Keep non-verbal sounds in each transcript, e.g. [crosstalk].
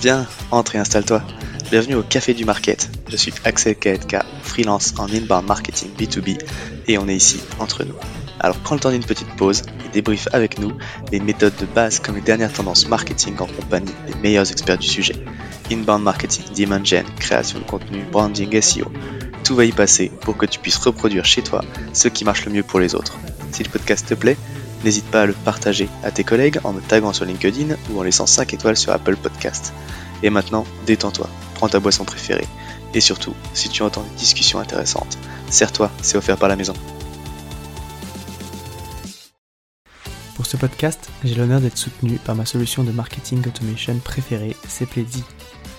Viens, entre et installe-toi. Bienvenue au Café du Market. Je suis Axel Kaetka, freelance en inbound marketing B2B et on est ici entre nous. Alors prends le temps d'une petite pause et débrief avec nous les méthodes de base comme les dernières tendances marketing en compagnie des meilleurs experts du sujet. Inbound marketing, demand gen, création de contenu, branding, SEO. Tout va y passer pour que tu puisses reproduire chez toi ce qui marche le mieux pour les autres. Si le podcast te plaît, n'hésite pas à le partager à tes collègues en me taguant sur LinkedIn ou en laissant 5 étoiles sur Apple Podcast. Et maintenant, détends-toi, prends ta boisson préférée. Et surtout, si tu entends une discussion intéressante, serre-toi, c'est offert par la maison. Pour ce podcast, j'ai l'honneur d'être soutenu par ma solution de marketing automation préférée, Cepledi.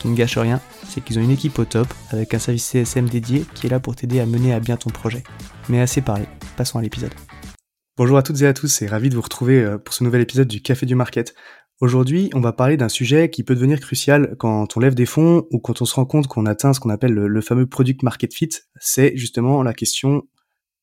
Qui ne gâche rien, c'est qu'ils ont une équipe au top avec un service CSM dédié qui est là pour t'aider à mener à bien ton projet. Mais assez parlé, passons à l'épisode. Bonjour à toutes et à tous et ravi de vous retrouver euh, pour ce nouvel épisode du Café du Market. Aujourd'hui, on va parler d'un sujet qui peut devenir crucial quand on lève des fonds ou quand on se rend compte qu'on atteint ce qu'on appelle le, fameux product market fit. C'est justement la question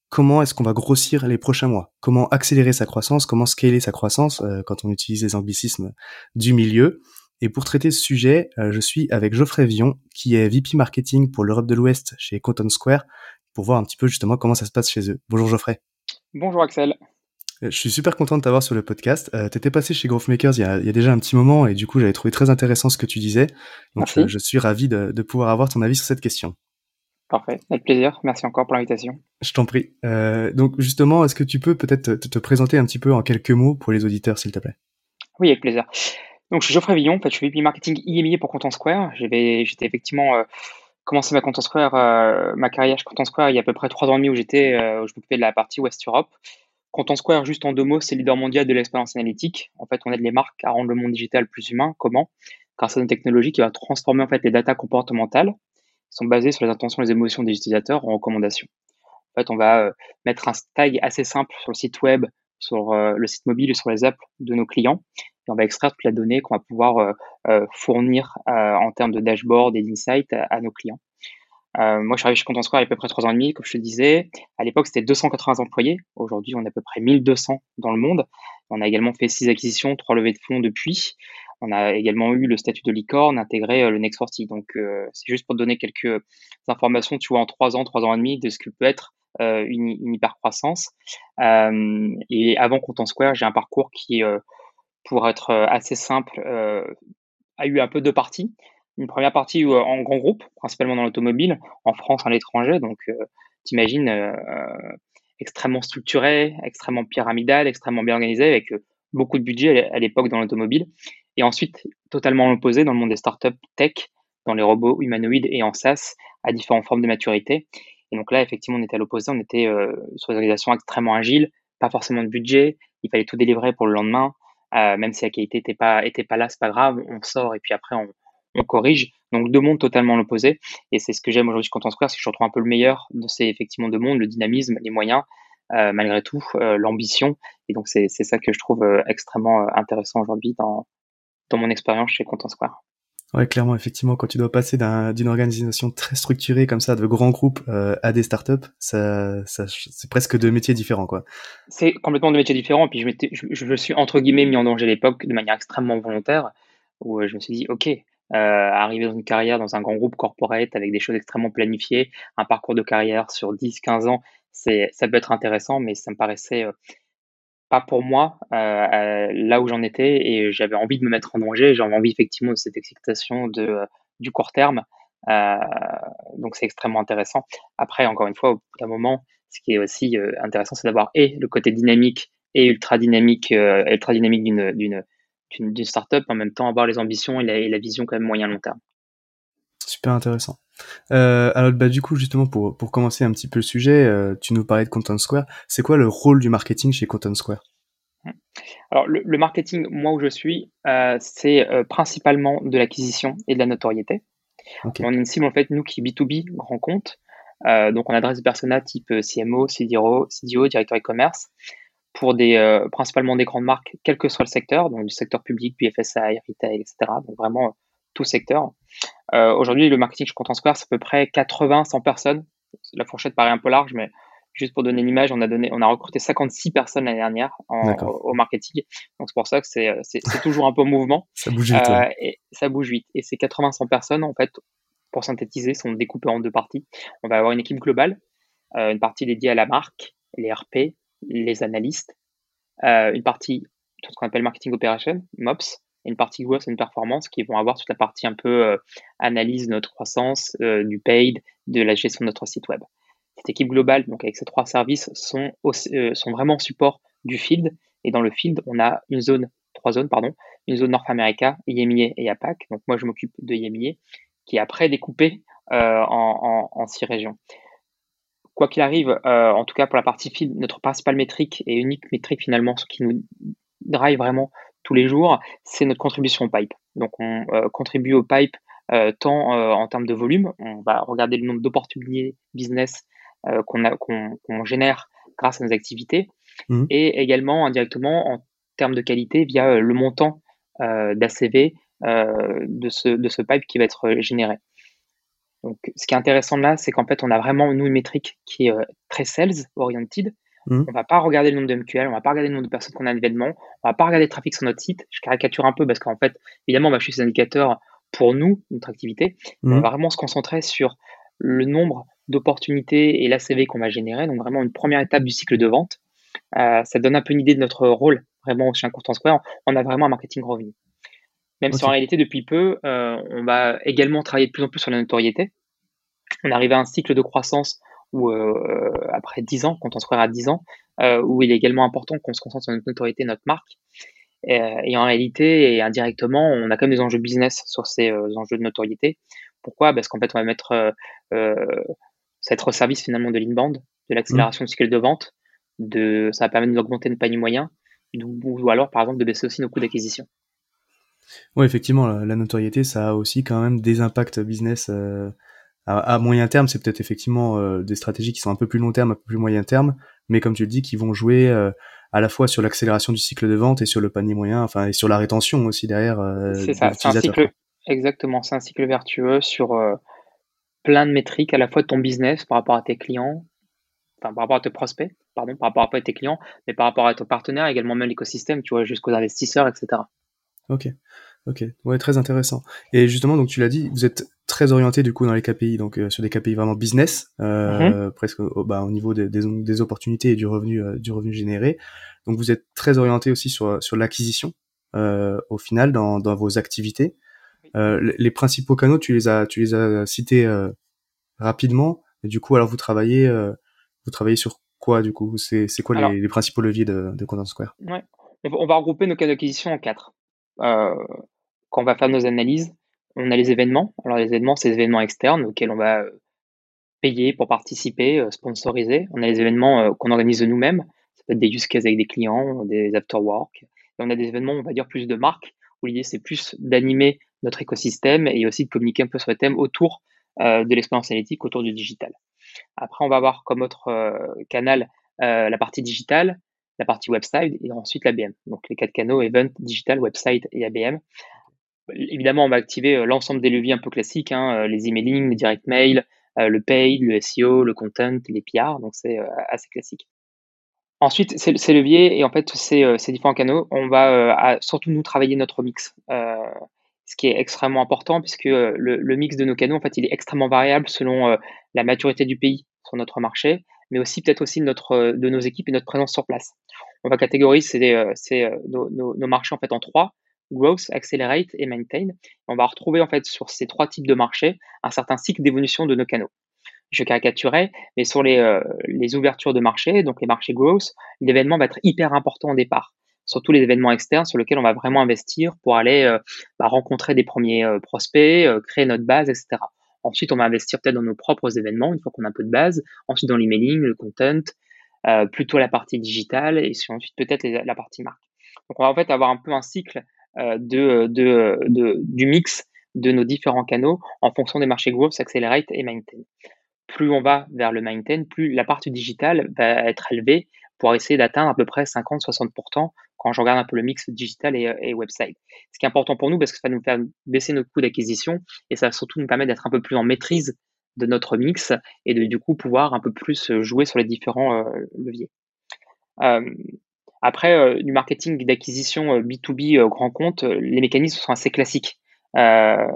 comment est-ce qu'on va grossir les prochains mois? Comment accélérer sa croissance? Comment scaler sa croissance euh, quand on utilise les anglicismes du milieu? Et pour traiter ce sujet, euh, je suis avec Geoffrey Vion, qui est VP Marketing pour l'Europe de l'Ouest chez Content Square, pour voir un petit peu justement comment ça se passe chez eux. Bonjour Geoffrey. Bonjour Axel. Euh, je suis super content de t'avoir sur le podcast. Euh, tu étais passé chez Growth Makers il y, a, il y, a, déjà un petit moment et du coup j'avais trouvé très intéressant ce que tu disais. Donc je, je, suis ravi de, de, pouvoir avoir ton avis sur cette question. Parfait, avec plaisir. Merci encore pour l'invitation. Je t'en prie. Euh, donc justement, est-ce que tu peux peut-être te, te, présenter un petit peu en quelques mots pour les auditeurs, s'il te plaît? Oui, avec plaisir. Donc je suis Geoffrey Villon, en fait, je suis VP Marketing IMI pour Content Square. J'étais effectivement euh, commencé ma Content Square, euh, ma carrière chez Content Square il y a à peu près trois ans et demi où j'étais, euh, où je m'occupais de la partie West Europe. Content Square, juste en deux mots, c'est leader mondial de l'expérience analytique. En fait, on aide les marques à rendre le monde digital plus humain. Comment? Grâce à une technologie qui va transformer en fait les datas comportementales qui sont basées sur les intentions et les émotions des utilisateurs en recommandations. En fait, on va mettre un tag assez simple sur le site web, sur le site mobile et sur les apps de nos clients. Et on va extraire toute la donnée qu'on va pouvoir euh, fournir en termes de dashboard et d'insight à nos clients. Euh, moi, je suis arrivé chez Content Square il y a à peu près trois ans et demi, comme je te disais. À l'époque, c'était 280 employés. Aujourd'hui, on est à peu près 1200 dans le monde. On a également fait six acquisitions, trois levées de fonds depuis. On a également eu le statut de licorne, intégré euh, le Next 40. Donc, euh, c'est juste pour te donner quelques informations, tu vois, en trois ans, trois ans et demi, de ce que peut être euh, une, une hyper-croissance. Euh, et avant Content Square, j'ai un parcours qui, pour être assez simple, a eu un peu deux parties une première partie euh, en grand groupe, principalement dans l'automobile, en France, à l'étranger. Donc, euh, t'imagines, euh, extrêmement structuré, extrêmement pyramidal, extrêmement bien organisé, avec beaucoup de budget à l'époque dans l'automobile. Et ensuite, totalement l'opposé dans le monde des startups tech, dans les robots humanoïdes et en SaaS, à différentes formes de maturité. Et donc là, effectivement, on était à l'opposé, on était sur des organisations extrêmement agiles, pas forcément de budget, il fallait tout délivrer pour le lendemain, même si la qualité n'était pas, était pas là, c'est pas grave, on sort et puis après on, on corrige. Donc deux mondes totalement l'opposé. Et c'est ce que j'aime aujourd'hui Content Square, c'est que je retrouve un peu le meilleur de ces effectivement deux mondes, le dynamisme, les moyens, euh, malgré tout, euh, l'ambition. Et donc c'est ça que je trouve euh, extrêmement intéressant aujourd'hui dans, dans mon expérience chez Content Square. Ouais, clairement, effectivement, quand tu dois passer d'une organisation très structurée comme ça, de grands groupes à des startups, ça, c'est presque deux métiers différents, quoi. C'est complètement deux métiers différents. Puis je, me suis entre guillemets mis en danger à l'époque de manière extrêmement volontaire, où je me suis dit, ok, euh, arriver dans une carrière dans un grand groupe corporate avec des choses extrêmement planifiées, un parcours de carrière sur 10-15 ans, c'est ça peut être intéressant, mais ça me paraissait euh, pas pour moi euh, là où j'en étais et j'avais envie de me mettre en danger, j'avais envie effectivement de cette excitation de, du court terme. donc c'est extrêmement intéressant. Après, encore une fois, au bout d'un moment, ce qui est aussi intéressant, c'est d'avoir et le côté dynamique et ultra dynamique, ultra dynamique d'une d'une d'une startup, en même temps avoir les ambitions et la, vision quand même moyen long terme. Super intéressant. Euh, alors bah du coup justement pour pour commencer un petit peu le sujet, euh, tu nous parlais de Content Square. C'est quoi le rôle du marketing chez Content Square? Alors le, marketing, moi où je suis, euh, c'est principalement de l'acquisition et de la notoriété. On est une cible en fait nous qui B2B grand compte. donc on adresse des personas type CMO, CDO, CDO, directeur e-commerce pour des principalement des grandes marques, quel que soit le secteur, donc du secteur public, du FSI, retail, etc. Donc vraiment tout secteur. Euh, aujourd'hui, le marketing chez Content Square, c'est à peu près 80-100 personnes. La fourchette paraît un peu large, mais juste pour donner une image, on a, donné, on a recruté 56 personnes l'année dernière au, marketing. Donc c'est pour ça que c'est, toujours un peu mouvement. [laughs] ça bouge vite. Euh, et ça bouge vite. Et ces 80-100 personnes, en fait, pour synthétiser, sont découpées en deux parties. On va avoir une équipe globale, euh, une partie dédiée à la marque, les RP, les analystes, une partie, tout ce qu'on appelle marketing operation, MOPS, une partie growth et une performance qui vont avoir toute la partie un peu euh, analyse de notre croissance, euh, du paid, de la gestion de notre site web. Cette équipe globale, donc avec ces trois services, sont, euh, sont vraiment en support du field. Et dans le field, on a une zone, trois zones, pardon, une zone North America, IEMIA et APAC. Donc moi, je m'occupe de IEMIA, qui est après découpé en, en, six régions. Quoi qu'il arrive, en tout cas pour la partie field, notre principale métrique et unique métrique finalement, ce qui nous drive vraiment tous les jours, c'est notre contribution au pipe. Donc on euh, contribue au pipe euh, tant euh, en termes de volume, on va regarder le nombre d'opportunités business qu'on génère grâce à nos activités, mmh. et également indirectement en termes de qualité via le montant d'ACV de, ce, de ce pipe qui va être généré. Donc, ce qui est intéressant là, c'est qu'en fait, on a vraiment, nous, une métrique qui est très sales-oriented, Mmh. On va pas regarder le nombre de MQL, on va pas regarder le nombre de personnes qu'on a à l'événement, on va pas regarder le trafic sur notre site. Je caricature un peu parce qu'en fait, évidemment, on va suivre ces indicateurs pour nous, notre activité. On mmh. va vraiment se concentrer sur le nombre d'opportunités et l'ACV qu'on va générer. Donc vraiment une première étape du cycle de vente. Euh, ça donne un peu une idée de notre rôle vraiment chez un Content Square. On a vraiment un marketing revenu. Même si en réalité, depuis peu, euh, on va également travailler de plus en plus sur la notoriété. On arrive à un cycle de croissance ou euh, après 10 ans, quand on se à 10 ans, euh, où il est également important qu'on se concentre sur notre notoriété, notre marque. Et, en réalité, et indirectement, on a quand même des enjeux business sur ces euh, enjeux de notoriété. Pourquoi? Parce qu'en fait, on va mettre être au service finalement de l'inbound, de l'accélération du cycle de vente, de, ça va permettre d'augmenter notre panier moyen, ou, alors par exemple de baisser aussi nos coûts d'acquisition. Oui, effectivement, la, notoriété, ça a aussi quand même des impacts business à, moyen terme, c'est peut-être effectivement euh, des stratégies qui sont un peu plus long terme, un peu plus moyen terme, mais comme tu le dis, qui vont jouer euh, à la fois sur l'accélération du cycle de vente et sur le panier moyen, enfin et sur la rétention aussi derrière. Euh, c'est ça, c'est un cycle, exactement, c'est un cycle vertueux sur plein de métriques, à la fois de ton business par rapport à tes clients, enfin par rapport à tes prospects, pardon, par rapport à tes clients, mais par rapport à ton partenaire, également même l'écosystème, tu vois, jusqu'aux investisseurs, etc. Ok. Ok, ouais, très intéressant. Et justement, donc tu l'as dit, vous êtes très orienté du coup dans les KPI, donc euh, sur des KPI vraiment business, euh, mhm. presque au, bah, au niveau des, des, opportunités et du revenu, euh, du revenu généré. Donc vous êtes très orienté aussi sur, sur l'acquisition au final dans, dans vos activités. les principaux canaux, tu les as, tu les as cités rapidement. Et du coup, alors vous travaillez, vous travaillez sur quoi du coup? C'est quoi les, les, principaux leviers de, de Content Square? Ouais. On va regrouper nos canaux d'acquisition en quatre. Quand on va faire nos analyses, on a les événements. Alors les événements, c'est des événements externes auxquels on va euh, payer pour participer, euh, sponsoriser. On a les événements euh, qu'on organise nous-mêmes. Ça peut être des use cases avec des clients, des after-work. Et on a des événements, on va dire, plus de marques, où l'idée, c'est plus d'animer notre écosystème et aussi de communiquer un peu sur le thème autour de l'expérience analytique, autour du digital. Après, on va avoir comme autre canal la partie digitale, la partie website et ensuite l'ABM. Donc les quatre canaux, event, digital, website et ABM. Évidemment, on va activer euh, l'ensemble des leviers un peu classiques, hein, euh, les emailing, les direct mail, euh, le paid, le SEO, le content, les PR, donc c'est assez classique. Ensuite, ces leviers et en fait ces, différents canaux, on va surtout nous travailler notre mix, ce qui est extrêmement important puisque le, mix de nos canaux, en fait, il est extrêmement variable selon la maturité du pays sur notre marché, mais aussi peut-être aussi notre, de nos équipes et notre présence sur place. On va catégoriser nos, nos, marchés en fait en trois growth, accelerate et maintain. On va retrouver en fait sur ces trois types de marchés un certain cycle d'évolution de nos canaux. Je caricaturais, mais sur les, euh, les ouvertures de marché, donc les marchés growth, l'événement va être hyper important au départ. Surtout les événements externes sur lesquels on va vraiment investir pour aller euh, bah, rencontrer des premiers euh, prospects, créer notre base, etc. Ensuite, on va investir peut-être dans nos propres événements une fois qu'on a un peu de base. Ensuite, dans l'emailing, le content, plutôt la partie digitale et ensuite peut-être la partie marque. Donc, on va en fait avoir un peu un cycle de, de, de, du mix de nos différents canaux en fonction des marchés growth, accelerate et maintain. Plus on va vers le maintain, plus la partie digitale va être élevée pour essayer d'atteindre à peu près 50-60% quand je regarde un peu le mix digital et, website. Ce qui est important pour nous parce que ça va nous faire baisser nos coûts d'acquisition et ça va surtout nous permettre d'être un peu plus en maîtrise de notre mix et de du coup pouvoir un peu plus jouer sur les différents euh, leviers. Euh, après, du marketing d'acquisition B2B grand compte, les mécanismes sont assez classiques. ce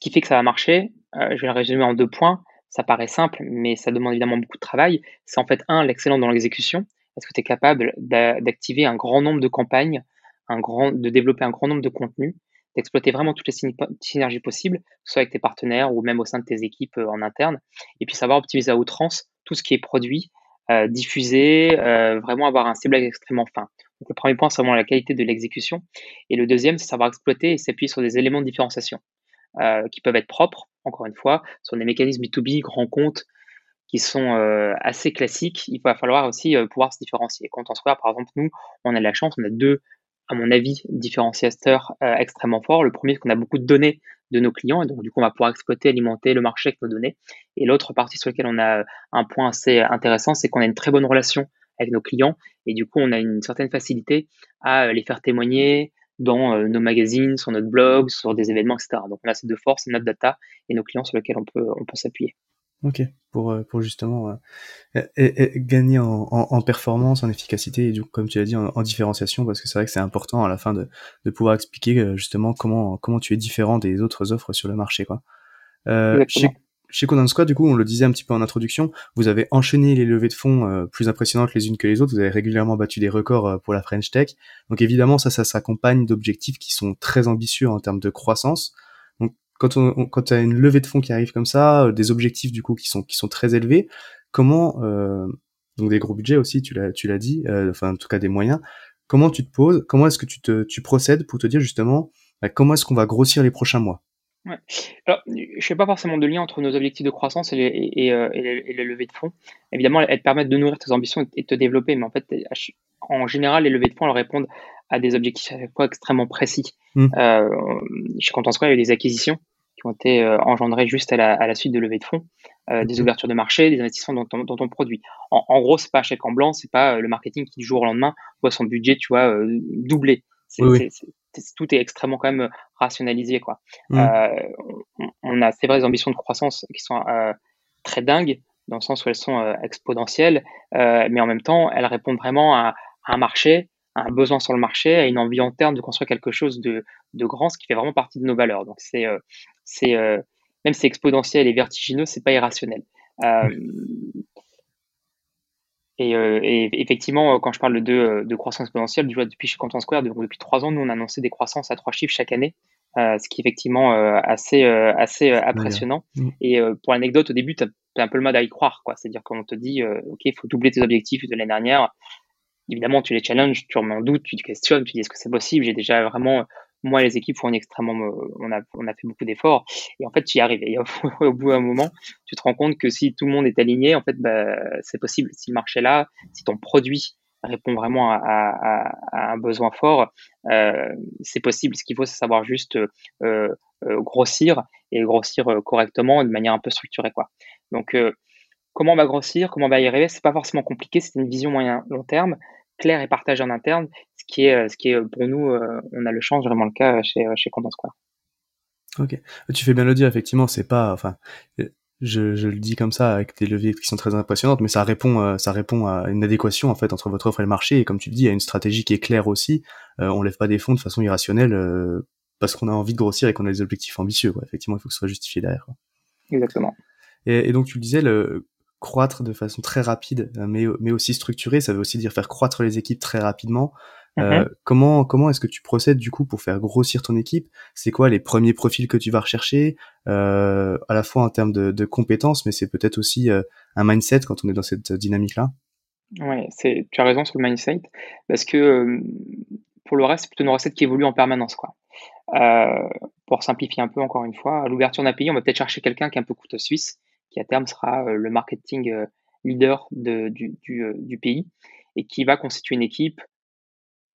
qui fait que ça va marcher, je vais le résumer en deux points. Ça paraît simple, mais ça demande évidemment beaucoup de travail. C'est en fait, un, l'excellence dans l'exécution. Est-ce que tu es capable d'activer un grand nombre de campagnes, de développer un grand nombre de contenus, d'exploiter vraiment toutes les synergies possibles, soit avec tes partenaires ou même au sein de tes équipes en interne, et puis savoir optimiser à outrance tout ce qui est produit, euh, diffuser, euh, vraiment avoir un ciblage extrêmement fin. Donc le premier point, c'est vraiment la qualité de l'exécution. Et le deuxième, c'est savoir exploiter et s'appuyer sur des éléments de différenciation euh, qui peuvent être propres, encore une fois, sur des mécanismes B2B, grands comptes, qui sont assez classiques. Il va falloir aussi pouvoir se différencier. Quand on Square, par exemple, nous, on a de la chance, on a deux à mon avis, différenciateur euh, extrêmement fort. Le premier, c'est qu'on a beaucoup de données de nos clients, et donc du coup, on va pouvoir exploiter, alimenter le marché avec nos données. Et l'autre partie sur laquelle on a un point assez intéressant, c'est qu'on a une très bonne relation avec nos clients, et du coup, on a une certaine facilité à les faire témoigner dans euh, nos magazines, sur notre blog, sur des événements, etc. Donc, on a ces deux forces, notre data et nos clients sur lesquels on peut, on peut s'appuyer. Ok, pour, euh, pour justement euh, gagner en, en, performance, en efficacité et coup, comme tu l'as dit, en, différenciation, parce que c'est vrai que c'est important à la fin de, de pouvoir expliquer euh, justement comment, comment tu es différent des autres offres sur le marché. Quoi. Euh, chez, chez Condon Squad, du coup, on le disait un petit peu en introduction, vous avez enchaîné les levées de fonds plus impressionnantes les unes que les autres, vous avez régulièrement battu des records pour la French Tech. Donc évidemment, ça, ça s'accompagne d'objectifs qui sont très ambitieux en termes de croissance quand on, quand as une levée de fonds qui arrive comme ça, euh, des objectifs du coup qui sont qui sont très élevés, comment euh, donc des gros budgets aussi, tu l'as tu l'as dit, euh, enfin en tout cas des moyens. Comment tu te poses, comment est-ce que tu te tu procèdes pour te dire justement bah, comment est-ce qu'on va grossir les prochains mois? Ouais. Alors, je fais pas forcément de lien entre nos objectifs de croissance et les, et, et, les, levées de fonds. Évidemment, elles, permettent de nourrir tes ambitions et de te développer, mais en fait, en général, les levées de fonds elles répondent à des objectifs à chaque fois extrêmement précis. Mmh. Euh, je suis content il y a eu des acquisitions qui ont été euh, engendrés juste à la, à la, suite de levée de fonds, euh, des ouvertures de marché, des investissements dans ton, dans ton produit. En, en gros, c'est pas un chèque en blanc, c'est pas euh, le marketing qui du jour au lendemain voit son budget, tu vois, doubler. tout est extrêmement quand même rationalisé, quoi. Mmh. On, on, a, c'est vrai, des ambitions de croissance qui sont très dingues dans le sens où elles sont exponentielles, mais en même temps, elles répondent vraiment à, à un marché un besoin sur le marché, à une envie en termes de construire quelque chose de, de grand, ce qui fait vraiment partie de nos valeurs. Donc c'est c'est euh, même si c'est exponentiel et vertigineux, c'est pas irrationnel. Euh, euh, et, effectivement, quand je parle de, de croissance exponentielle, depuis chez Content Square, depuis trois ans, nous on a annoncé des croissances à trois chiffres chaque année, ce qui est effectivement assez, assez impressionnant. Mm. Et pour l'anecdote, au début, tu as, un peu le mal à y croire, quoi. C'est-à-dire qu'on te dit, ok, il faut doubler tes objectifs de l'année dernière. Évidemment, tu les challenges, tu remets en doute, tu te questionnes, tu dis est-ce que c'est possible? J'ai déjà vraiment moi, les équipes font extrêmement, on a, on a fait beaucoup d'efforts. Et en fait, tu y arrives. Et [laughs] au, bout d'un moment, tu te rends compte que si tout le monde est aligné, en fait, bah, c'est possible. Si le marché est là, si ton produit répond vraiment à, un besoin fort, euh, c'est possible. Ce qu'il faut, c'est savoir juste euh, euh, grossir et grossir correctement de manière un peu structurée, quoi. Donc, comment on va grossir, comment on va y arriver, c'est pas forcément compliqué. C'est une vision moyen long terme clair et partagé en interne, qui est, ce qui est pour nous, euh, on a le chance vraiment le cas chez, chez Content Square. Ok, tu fais bien le dire, effectivement, c'est pas, enfin, je, je, le dis comme ça avec des leviers qui sont très impressionnantes, mais ça répond, euh, ça répond à une adéquation en fait entre votre offre et le marché, et comme tu le dis, il y a une stratégie qui est claire aussi. Euh, on lève pas des fonds de façon irrationnelle parce qu'on a envie de grossir et qu'on a des objectifs ambitieux. Quoi. Effectivement, il faut que ce soit justifié derrière. Exactement. Et, et, donc tu le disais, le, croître de façon très rapide, euh, mais, mais aussi structurée. Ça veut aussi dire faire croître les équipes très rapidement. Euh, mhm. comment comment est-ce que tu procèdes du coup pour faire grossir ton équipe? C'est quoi les premiers profils que tu vas rechercher? Euh, à la fois en termes de, de compétences, mais c'est peut-être aussi euh, un mindset quand on est dans cette dynamique-là. Ouais, c'est tu as raison sur le mindset parce que pour le reste c'est plutôt une recette qui évolue en permanence quoi. pour simplifier un peu encore une fois, à l'ouverture d'un pays, on va peut-être chercher quelqu'un qui est un peu couteau suisse, qui à terme sera le marketing leader de, du, du, pays et qui va constituer une équipe.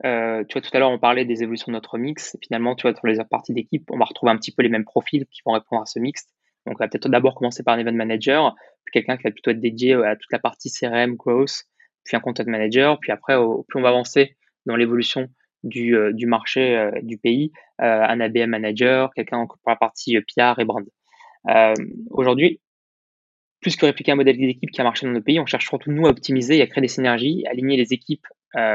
Euh, tu vois, tout à l'heure, on parlait des évolutions de notre mix. finalement, tu vois, dans les parties d'équipe, on va retrouver un petit peu les mêmes profils qui vont répondre à ce mix. Donc, on va peut-être d'abord commencer par un event manager, puis quelqu'un qui va plutôt être dédié à toute la partie CRM, growth, puis un content manager. Puis après, plus on va avancer dans l'évolution du, euh, marché euh, du pays, un ABM manager, quelqu'un pour la partie PR et brand. Aujourd'hui, plus que répliquer un modèle d'équipe qui a marché dans nos pays, on cherche surtout nous à optimiser et à créer des synergies, aligner les équipes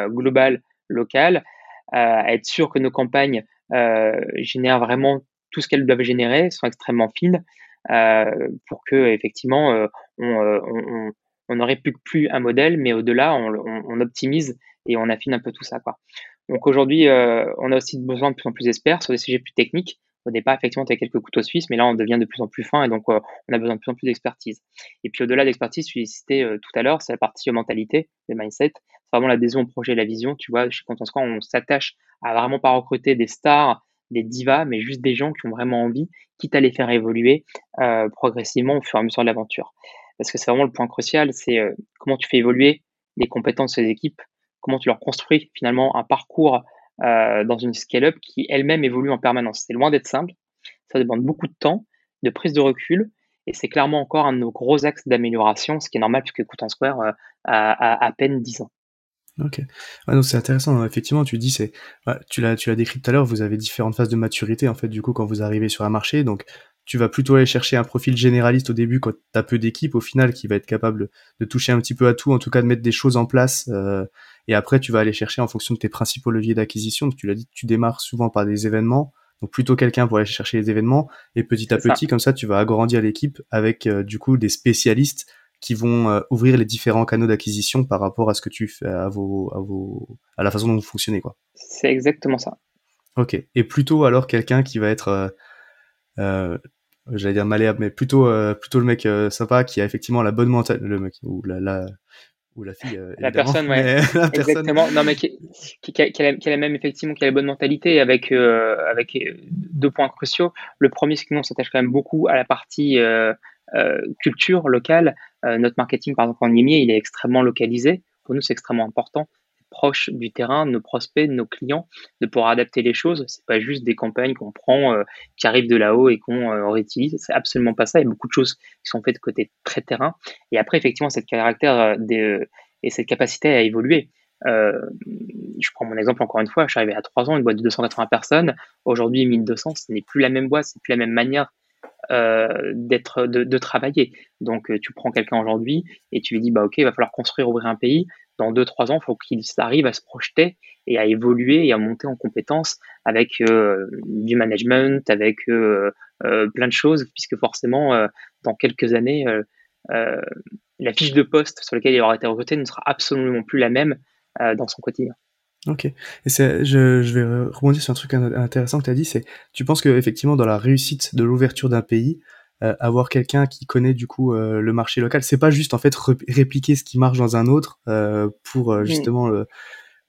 globales, locales, à être sûr que nos campagnes génèrent vraiment tout ce qu'elles doivent générer, sont extrêmement fines, pour que effectivement on, n'aurait plus que plus un modèle, mais au-delà, on, optimise et on affine un peu tout ça. Donc aujourd'hui, on a aussi besoin de plus en plus d'experts sur des sujets plus techniques. Au départ, effectivement, tu as quelques couteaux suisses, mais là, on devient de plus en plus fin et donc on a besoin de plus en plus d'expertise. Et puis au-delà d'expertise, je l'ai cité tout à l'heure, c'est la partie mentalité, le mindset. C'est vraiment l'adhésion au projet et la vision. Tu vois, chez Content on s'attache à vraiment pas recruter des stars des divas, mais juste des gens qui ont vraiment envie, quitte à les faire évoluer euh, progressivement au fur et à mesure de l'aventure. Parce que c'est vraiment le point crucial, c'est euh, comment tu fais évoluer les compétences de ces équipes, comment tu leur construis finalement un parcours euh, dans une scale-up qui elle-même évolue en permanence. C'est loin d'être simple, ça demande beaucoup de temps, de prise de recul, et c'est clairement encore un de nos gros axes d'amélioration, ce qui est normal puisque Coutant Square a, a à peine 10 ans. Ok. Ouais, c'est intéressant. Effectivement, tu dis, c'est, tu l'as, tu l'as décrit tout à l'heure, vous avez différentes phases de maturité, en fait, du coup, quand vous arrivez sur un marché. Donc, tu vas plutôt aller chercher un profil généraliste au début quand tu as peu d'équipe, au final, qui va être capable de toucher un petit peu à tout, en tout cas de mettre des choses en place. Euh, et après, tu vas aller chercher en fonction de tes principaux leviers d'acquisition. Donc, tu l'as dit, tu démarres souvent par des événements. Donc, plutôt quelqu'un pour aller chercher les événements. Et petit à petit, comme ça, tu vas agrandir l'équipe avec, euh, du coup, des spécialistes qui vont euh, ouvrir les différents canaux d'acquisition par rapport à ce que tu fais, à vos, à vos, à la façon dont vous fonctionnez, quoi. C'est exactement ça. Ok. Et plutôt alors quelqu'un qui va être, j'allais dire malléable, mais plutôt, euh, plutôt le mec sympa qui a effectivement la bonne mentalité, le mec ou la, la ou la fille. [laughs] la personne, ouais. Exactement. Non, mais qui, qui, qui, a, qui, a, même effectivement qui a la bonne mentalité avec avec deux points cruciaux. Le premier, c'est que nous on s'attache quand même beaucoup à la partie culture locale euh, notre marketing, par exemple, en IMI, il est extrêmement localisé. Pour nous, c'est extrêmement important proche du terrain, nos prospects, nos clients, de pouvoir adapter les choses. C'est pas juste des campagnes qu'on prend, euh, qui arrivent de là-haut et qu'on euh, réutilise. C'est absolument pas ça. Il y a beaucoup de choses qui sont faites côté très terrain. Et après, effectivement, cette caractère et cette capacité à évoluer. je prends mon exemple encore une fois. Je suis arrivé à 3 ans, une boîte de 280 personnes. Aujourd'hui, 1200, ce n'est plus la même boîte, c'est plus la même manière euh, d'être de, de, travailler. Donc euh, tu prends quelqu'un aujourd'hui et tu lui dis bah ok il va falloir construire ouvrir un pays. Dans deux trois ans il faut qu'il arrive à se projeter et à évoluer et à monter en compétences avec euh, du management, avec plein de choses puisque forcément dans quelques années la fiche de poste sur laquelle il aura été recruté ne sera absolument plus la même dans son quotidien. Ok. Et je, je vais rebondir sur un truc intéressant que tu as dit, c'est, tu penses que effectivement dans la réussite de l'ouverture d'un pays, euh, avoir quelqu'un qui connaît du coup euh, le marché local, c'est pas juste en fait répliquer ce qui marche dans un autre euh, pour euh, justement le,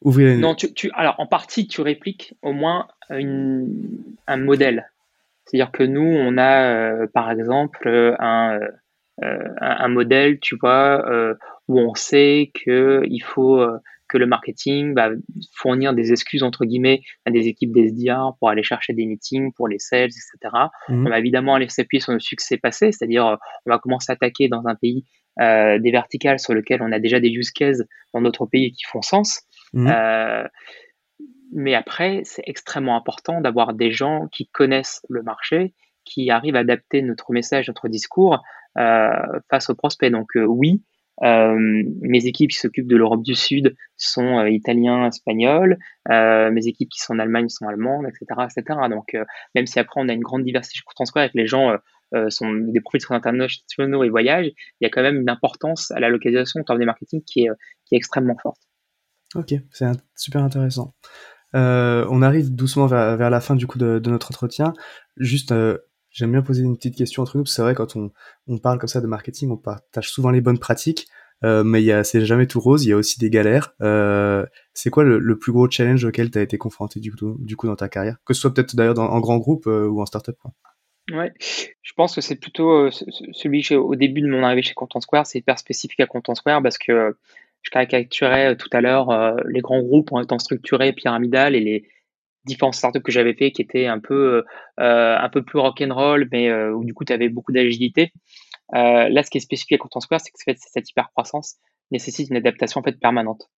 ouvrir. Non, tu, tu, alors en partie tu répliques au moins une, un modèle. C'est-à-dire que nous, on a par exemple un, un, un, modèle, tu vois, où on sait que il faut que le marketing va fournir des excuses entre guillemets à des équipes d'SDR pour aller chercher des meetings pour les sales, etc. Mhm. On va évidemment aller s'appuyer sur le succès passé, c'est-à-dire euh, on va commencer à attaquer dans un pays euh, des verticales sur lesquelles on a déjà des use cases dans d'autres pays qui font sens. Mhm. Euh, mais après, c'est extrêmement important d'avoir des gens qui connaissent le marché, qui arrivent à adapter notre message, notre discours face aux prospects. Donc oui, euh, mes équipes qui s'occupent de l'Europe du Sud sont euh, italiens, espagnols. Euh, mes équipes qui sont en Allemagne sont allemandes, etc., etc. Donc, même si après on a une grande diversité en Square et que les gens sont des profils internationaux et voyagent, il y a quand même une importance à la localisation en termes de marketing qui est, extrêmement forte. Ok, c'est super intéressant. Euh, on arrive doucement vers, la fin du coup de, de notre entretien. Juste, euh, J'aime bien poser une petite question entre nous, c'est vrai, quand on, on, parle comme ça de marketing, on partage souvent les bonnes pratiques. Euh, mais c'est jamais tout rose. Il y a aussi des galères. Euh, c'est quoi le, plus gros challenge auquel tu as été confronté du coup, du coup dans ta carrière? Que ce soit peut-être d'ailleurs en grand groupe ou en startup. Quoi. Ouais, je pense que c'est plutôt celui au début de mon arrivée chez Content Square, c'est hyper spécifique à Content Square parce que je caricaturais tout à l'heure les grands groupes en étant structurés, pyramidal et les différentes startups que j'avais fait qui étaient un peu euh, un peu plus rock'n'roll mais euh, où du coup tu avais beaucoup d'agilité. Euh, là ce qui est spécifique à Content Square c'est que cette hyper croissance nécessite une adaptation en fait permanente.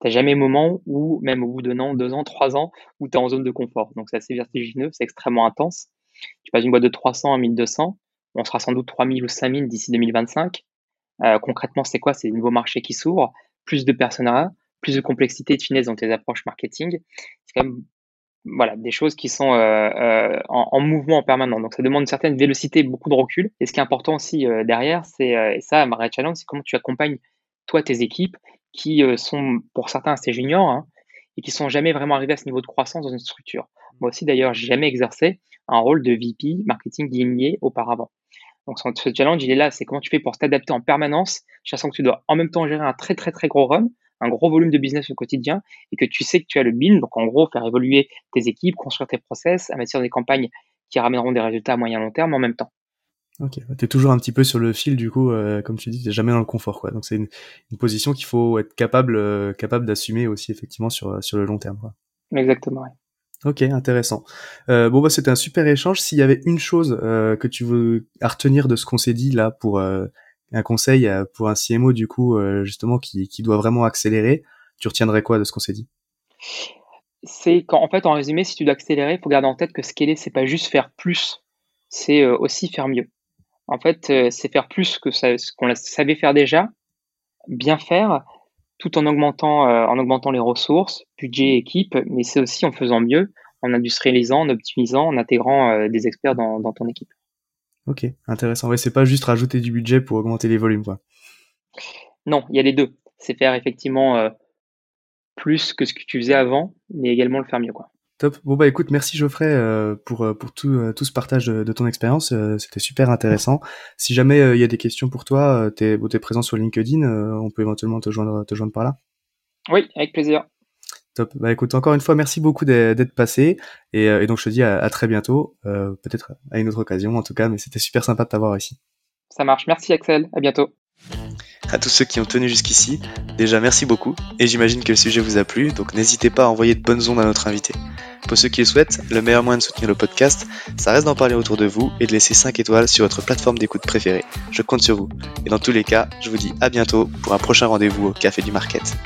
T'as jamais moment où même au bout d'un an deux ans trois ans où tu es en zone de confort. Donc c'est assez vertigineux c'est extrêmement intense. Tu passes une boîte de 300 à 1200 on sera sans doute 3000 ou 5000 d'ici 2025 concrètement c'est quoi? C'est des nouveaux marchés qui s'ouvrent plus de personnel plus de complexité et de finesse dans tes approches marketing. C'est quand même voilà, des choses qui sont euh, euh, en, mouvement en permanent. Donc ça demande une certaine vélocité, beaucoup de recul. Et ce qui est important aussi euh, derrière, c'est et ça, ma vrai challenge, c'est comment tu accompagnes toi tes équipes qui sont pour certains assez juniors hein, et qui sont jamais vraiment arrivés à ce niveau de croissance dans une structure. Moi aussi d'ailleurs, j'ai jamais exercé un rôle de VP marketing guillemets auparavant. Donc ce challenge, il est là, c'est comment tu fais pour t'adapter en permanence, sachant que tu dois en même temps gérer un très très très gros run, un gros volume de business au quotidien et que tu sais que tu as le BIN, donc en gros faire évoluer tes équipes, construire tes process, investir dans des campagnes qui ramèneront des résultats à moyen long terme en même temps. Ok, tu es toujours un petit peu sur le fil du coup, euh, comme tu dis, tu jamais dans le confort quoi. Donc c'est une, position qu'il faut être capable euh, capable d'assumer aussi effectivement sur sur le long terme. Quoi. Exactement. Ok, intéressant. Euh, bon bah c'était un super échange. S'il y avait une chose que tu veux à retenir de ce qu'on s'est dit là pour un conseil euh, pour un CMO du coup euh, justement qui, qui doit vraiment accélérer, tu retiendrais quoi de ce qu'on s'est dit? C'est qu'en en fait en résumé, si tu dois accélérer, il faut garder en tête que scaler c'est pas juste faire plus, c'est euh, aussi faire mieux. En fait, c'est faire plus que ça, ce qu'on savait faire déjà, bien faire, tout en augmentant, en augmentant les ressources, budget, équipe, mais c'est aussi en faisant mieux, en industrialisant, en optimisant, en intégrant des experts dans ton équipe. Ok, intéressant. Ouais, c'est pas juste rajouter du budget pour augmenter les volumes, quoi. Non, il y a les deux. C'est faire effectivement euh, plus que ce que tu faisais avant, mais également le faire mieux, quoi. Top. Bon bah écoute, merci Geoffrey euh, pour euh, pour tout, tout ce partage de, ton expérience. C'était super intéressant. Si jamais il y a des questions pour toi, t'es es présent sur LinkedIn, on peut éventuellement te joindre te joindre par là. Oui, avec plaisir. Top. Bah écoute, encore une fois, merci beaucoup d'être passé. Euh, et, donc je te dis à, très bientôt, euh, peut-être à une autre occasion en tout cas, mais c'était super sympa de t'avoir ici. Ça marche. Merci Axel. À bientôt. À tous ceux qui ont tenu jusqu'ici, déjà merci beaucoup, et j'imagine que le sujet vous a plu, donc n'hésitez pas à envoyer de bonnes ondes à notre invité. Pour ceux qui le souhaitent, le meilleur moyen de soutenir le podcast, ça reste d'en parler autour de vous et de laisser 5 étoiles sur votre plateforme d'écoute préférée. Je compte sur vous. Et dans tous les cas, je vous dis à bientôt pour un prochain rendez-vous au Café du Market.